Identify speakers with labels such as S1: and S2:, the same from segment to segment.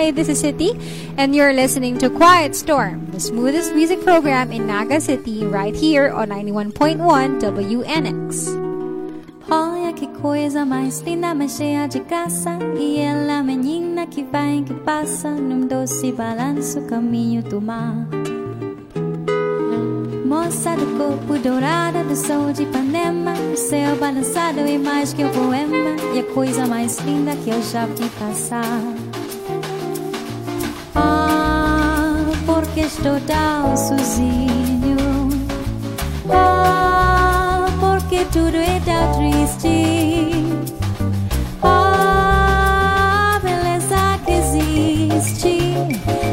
S1: Hi, this is Sitti, and you're listening to Quiet Storm, the smoothest music program in Naga City, right here on 91.1 WNX.
S2: Olha que coisa mais linda, mais cheia de graça E ela, menina que vai e que passa Num doce balanço, caminho do mar Moça do corpo dourada do sol de Ipanema O céu balançado é mais que um poema E a coisa mais linda que eu já vi passar porque estou tão sozinho. Ah, porque tudo é tão triste. Ah, a beleza que existe.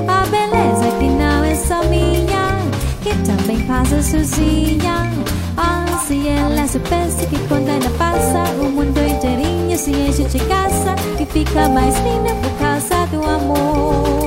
S2: A beleza que não é só minha Que também passa sozinha. Ah, se ela soubesse que quando ela passa O mundo inteirinho se enche de graça E fica mais linda por causa do amor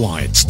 S3: listening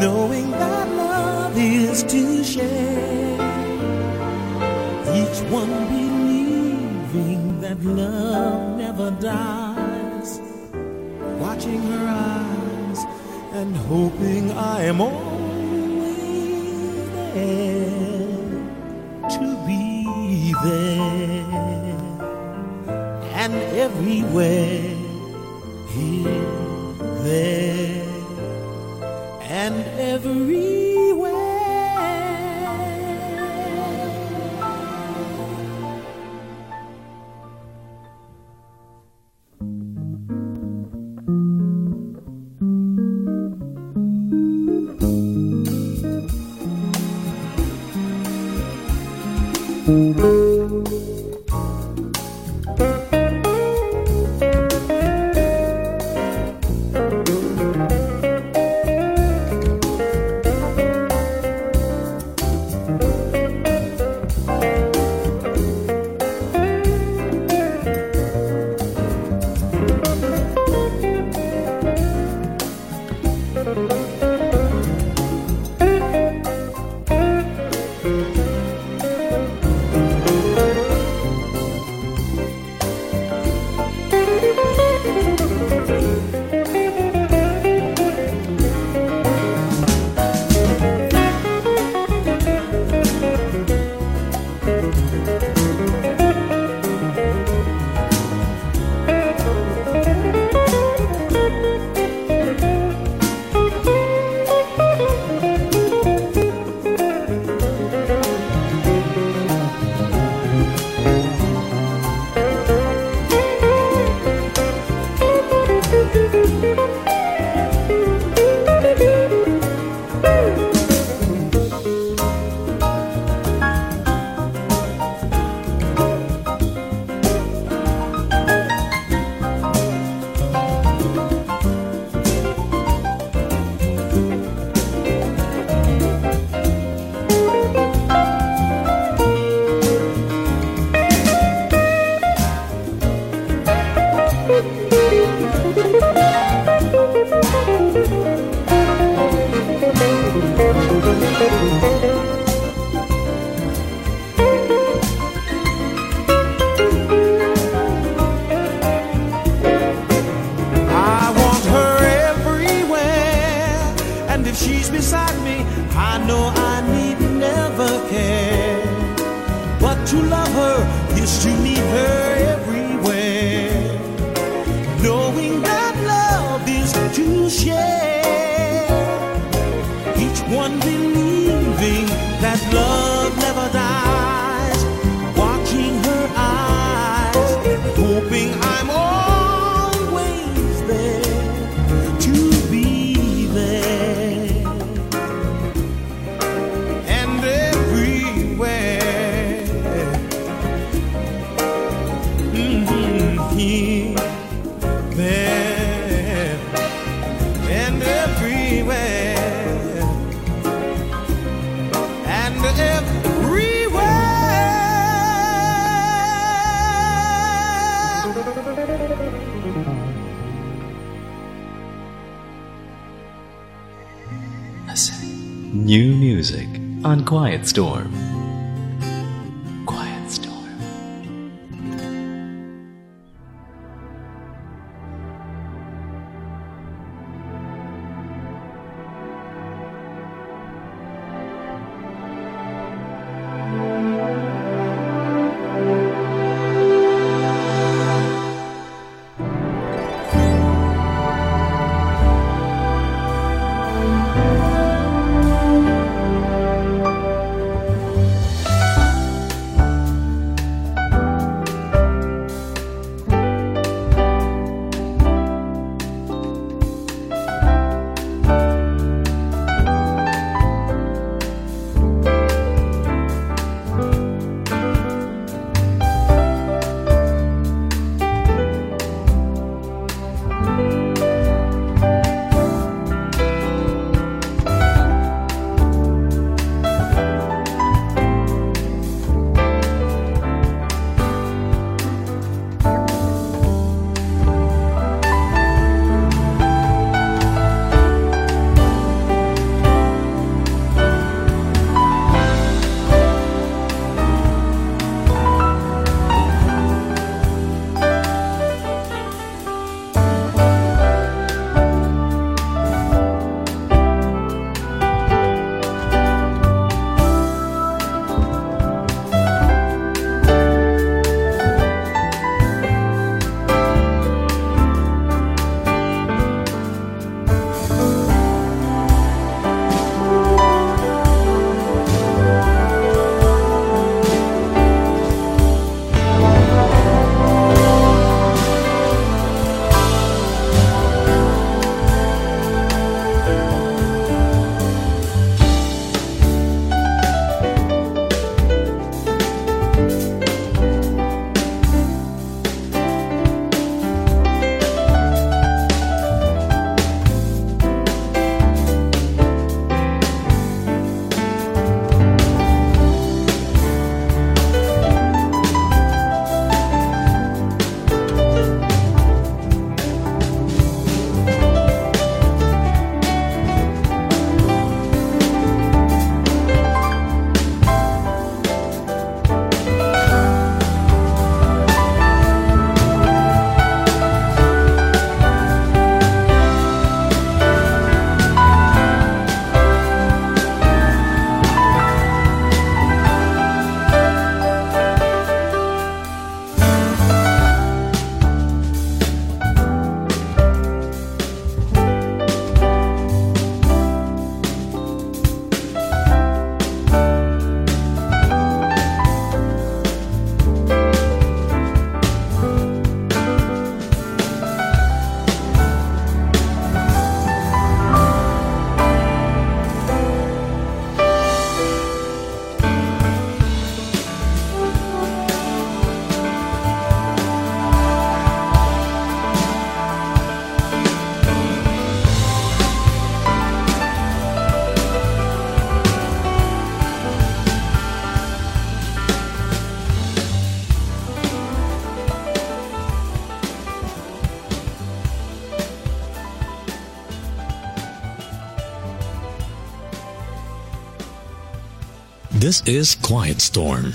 S4: knowing that love is to share. Each one believing that love never dies, watching her eyes and hoping I am always there to be there and everywhere here, there
S5: every next door.
S6: This is Quiet Storm.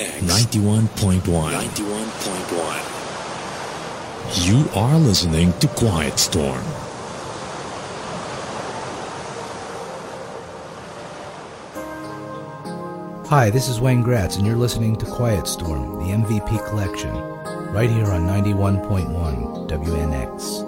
S3: WNX 91.1 91.1 You are listening to Quiet Storm.
S7: Hi, this is Wayne Gratz, and you're listening to Quiet Storm, the MVP collection, right here on 91.1 WNX.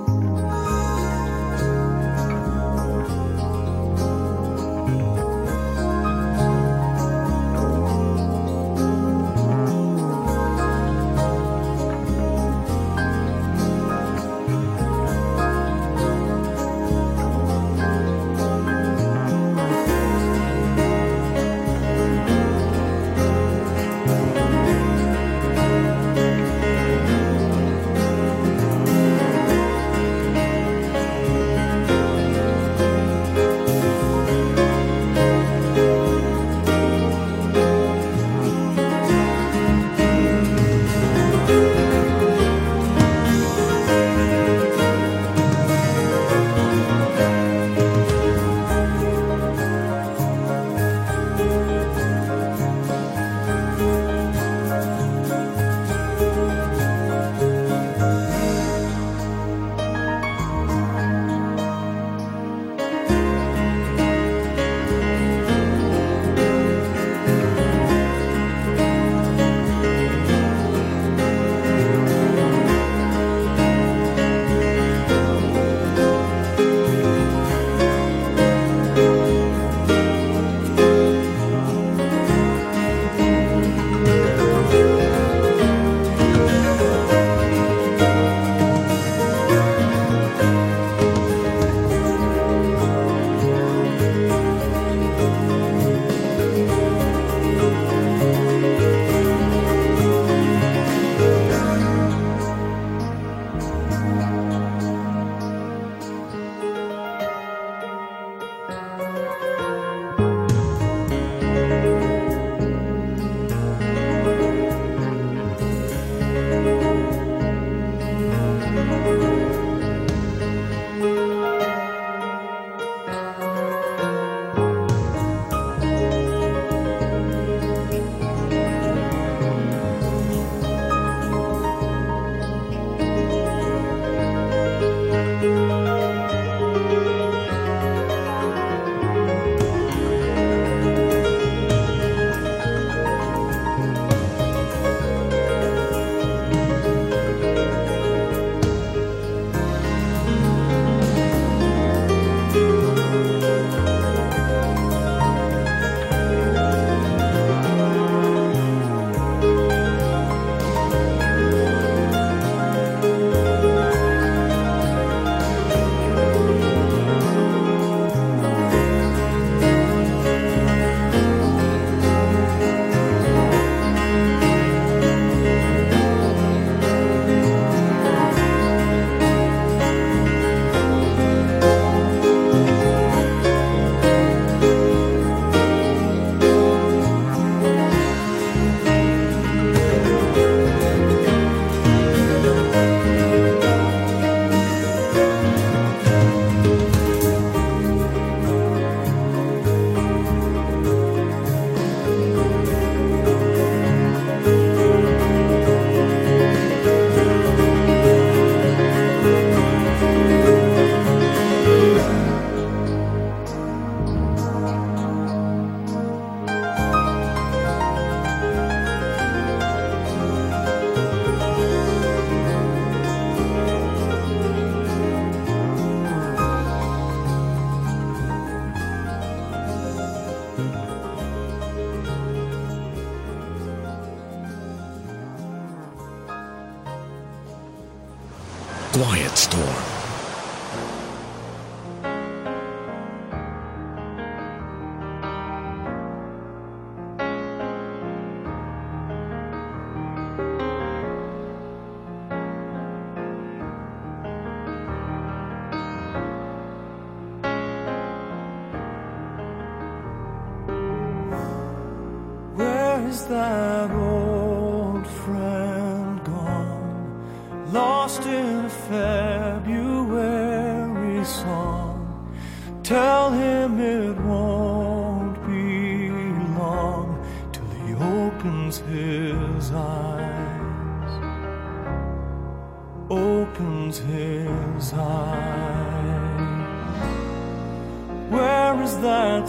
S4: Where is that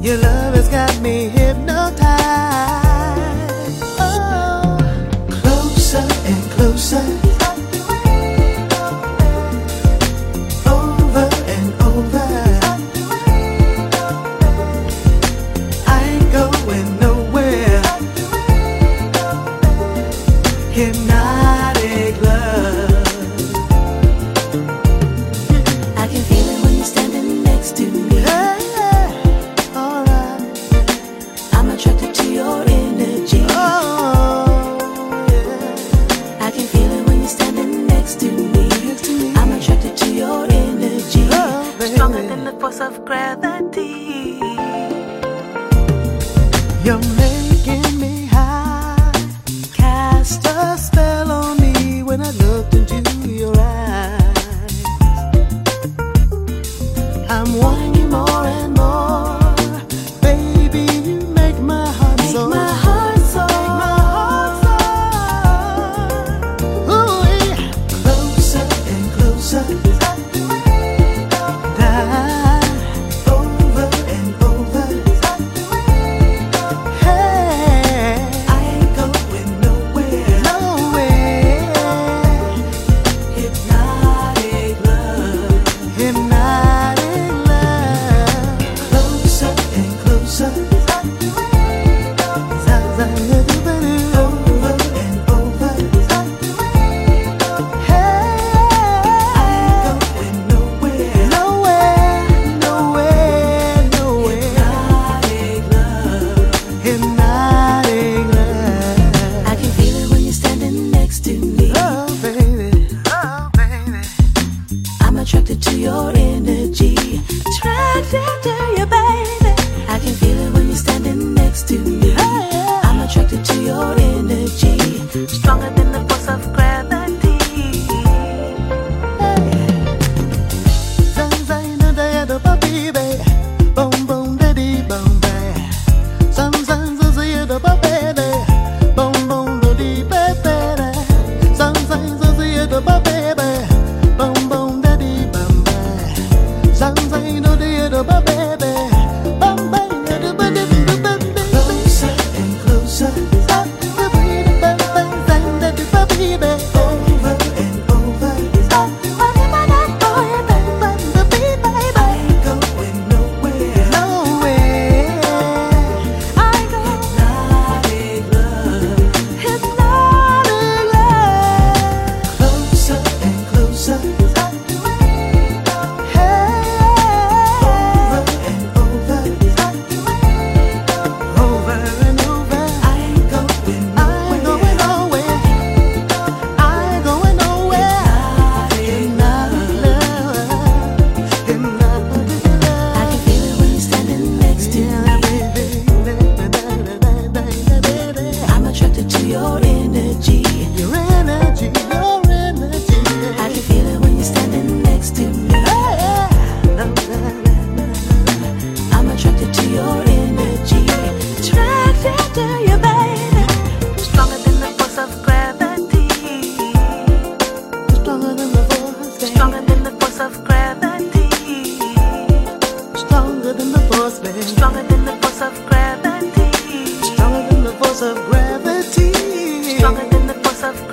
S8: Your love has got me
S2: of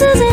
S9: new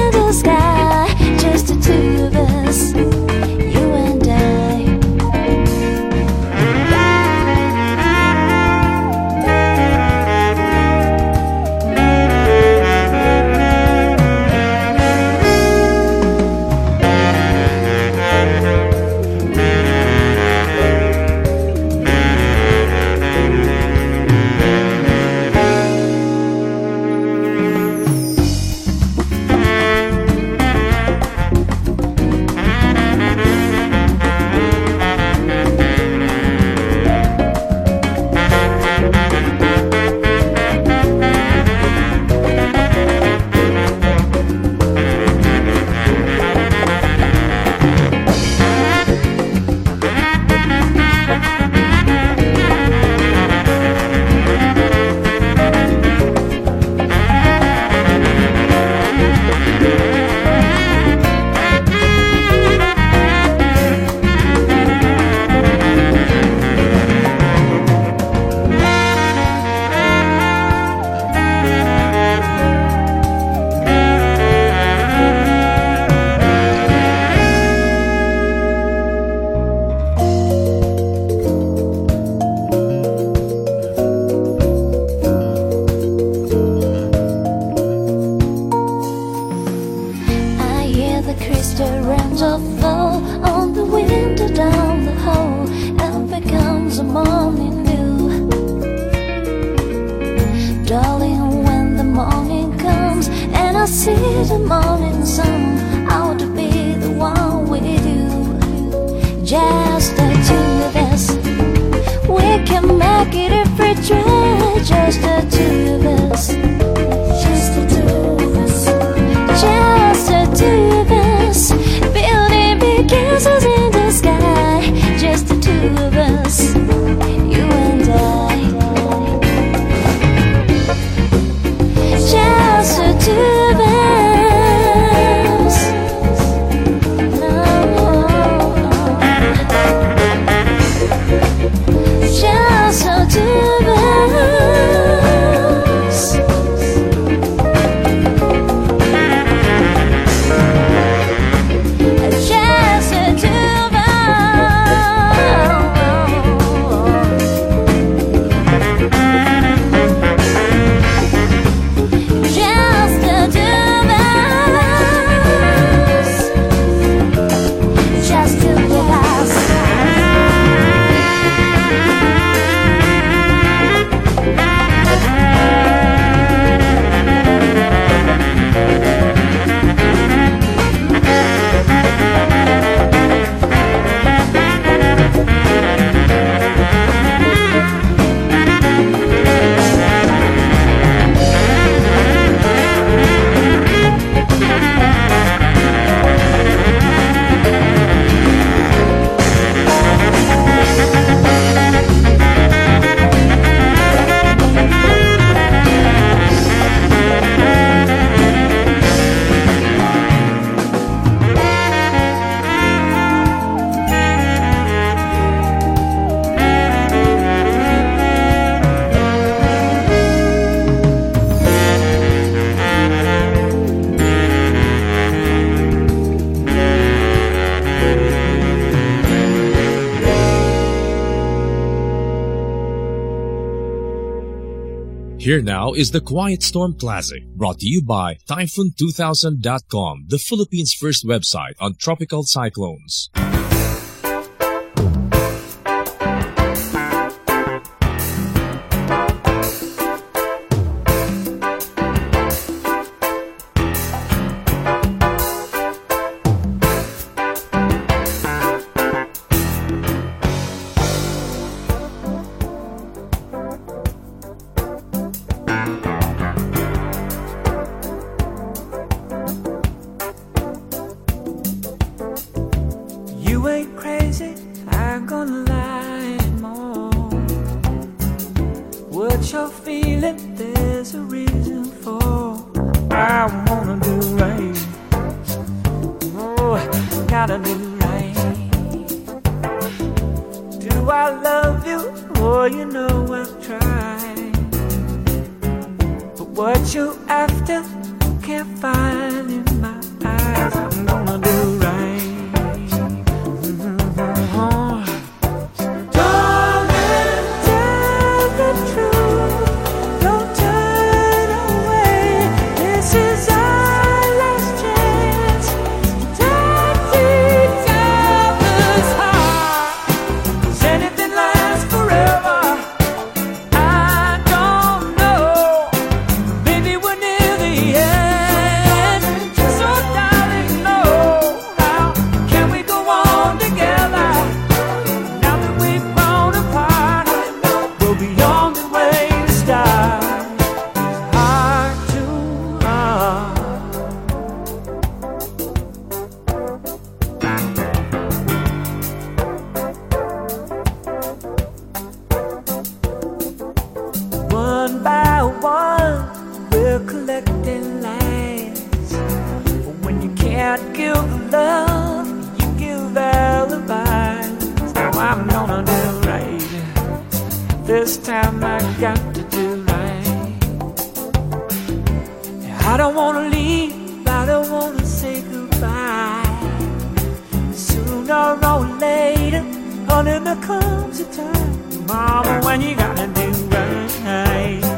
S3: Here now is the Quiet Storm Classic, brought to you by Typhoon2000.com, the Philippines' first website on tropical cyclones.
S6: collecting lies. But when you can't give love, you give alibis. Now I'm gonna do right. This time I got to do right. I don't wanna leave, I don't wanna say goodbye. Sooner or later, honey, there comes a time. Mama, when you gotta do right.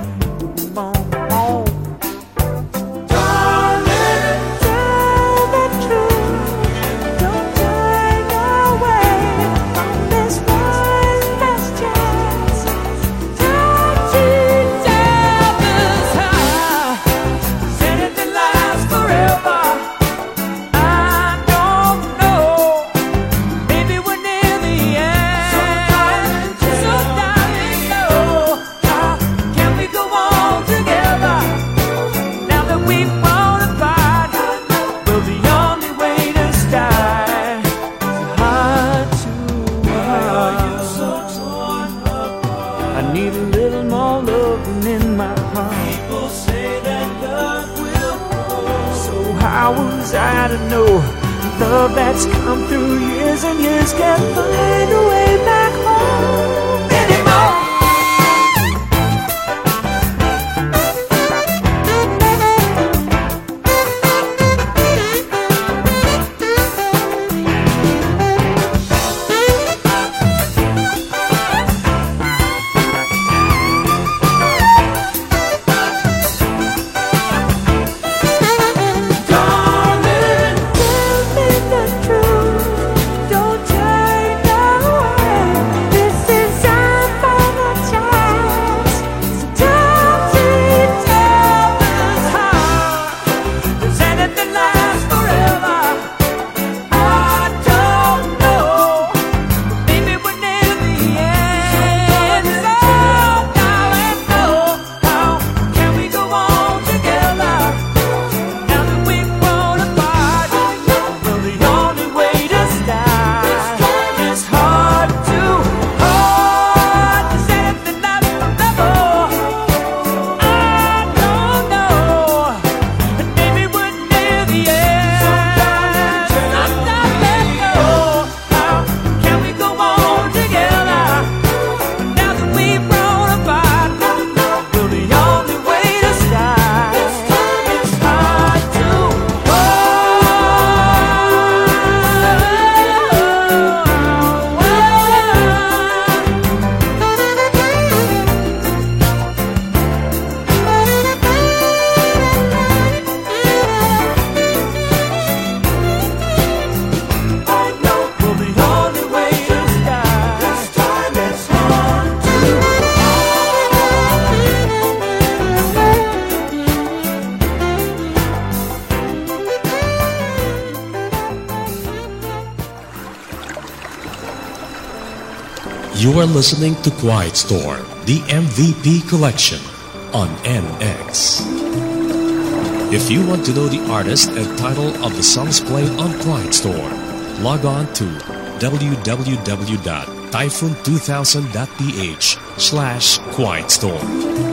S3: You are listening to Quiet Storm, the MVP collection on NX. If you want to know the artist and title of the songs played on Quiet Storm, log on to www.typhoon2000.ph slash quiet storm.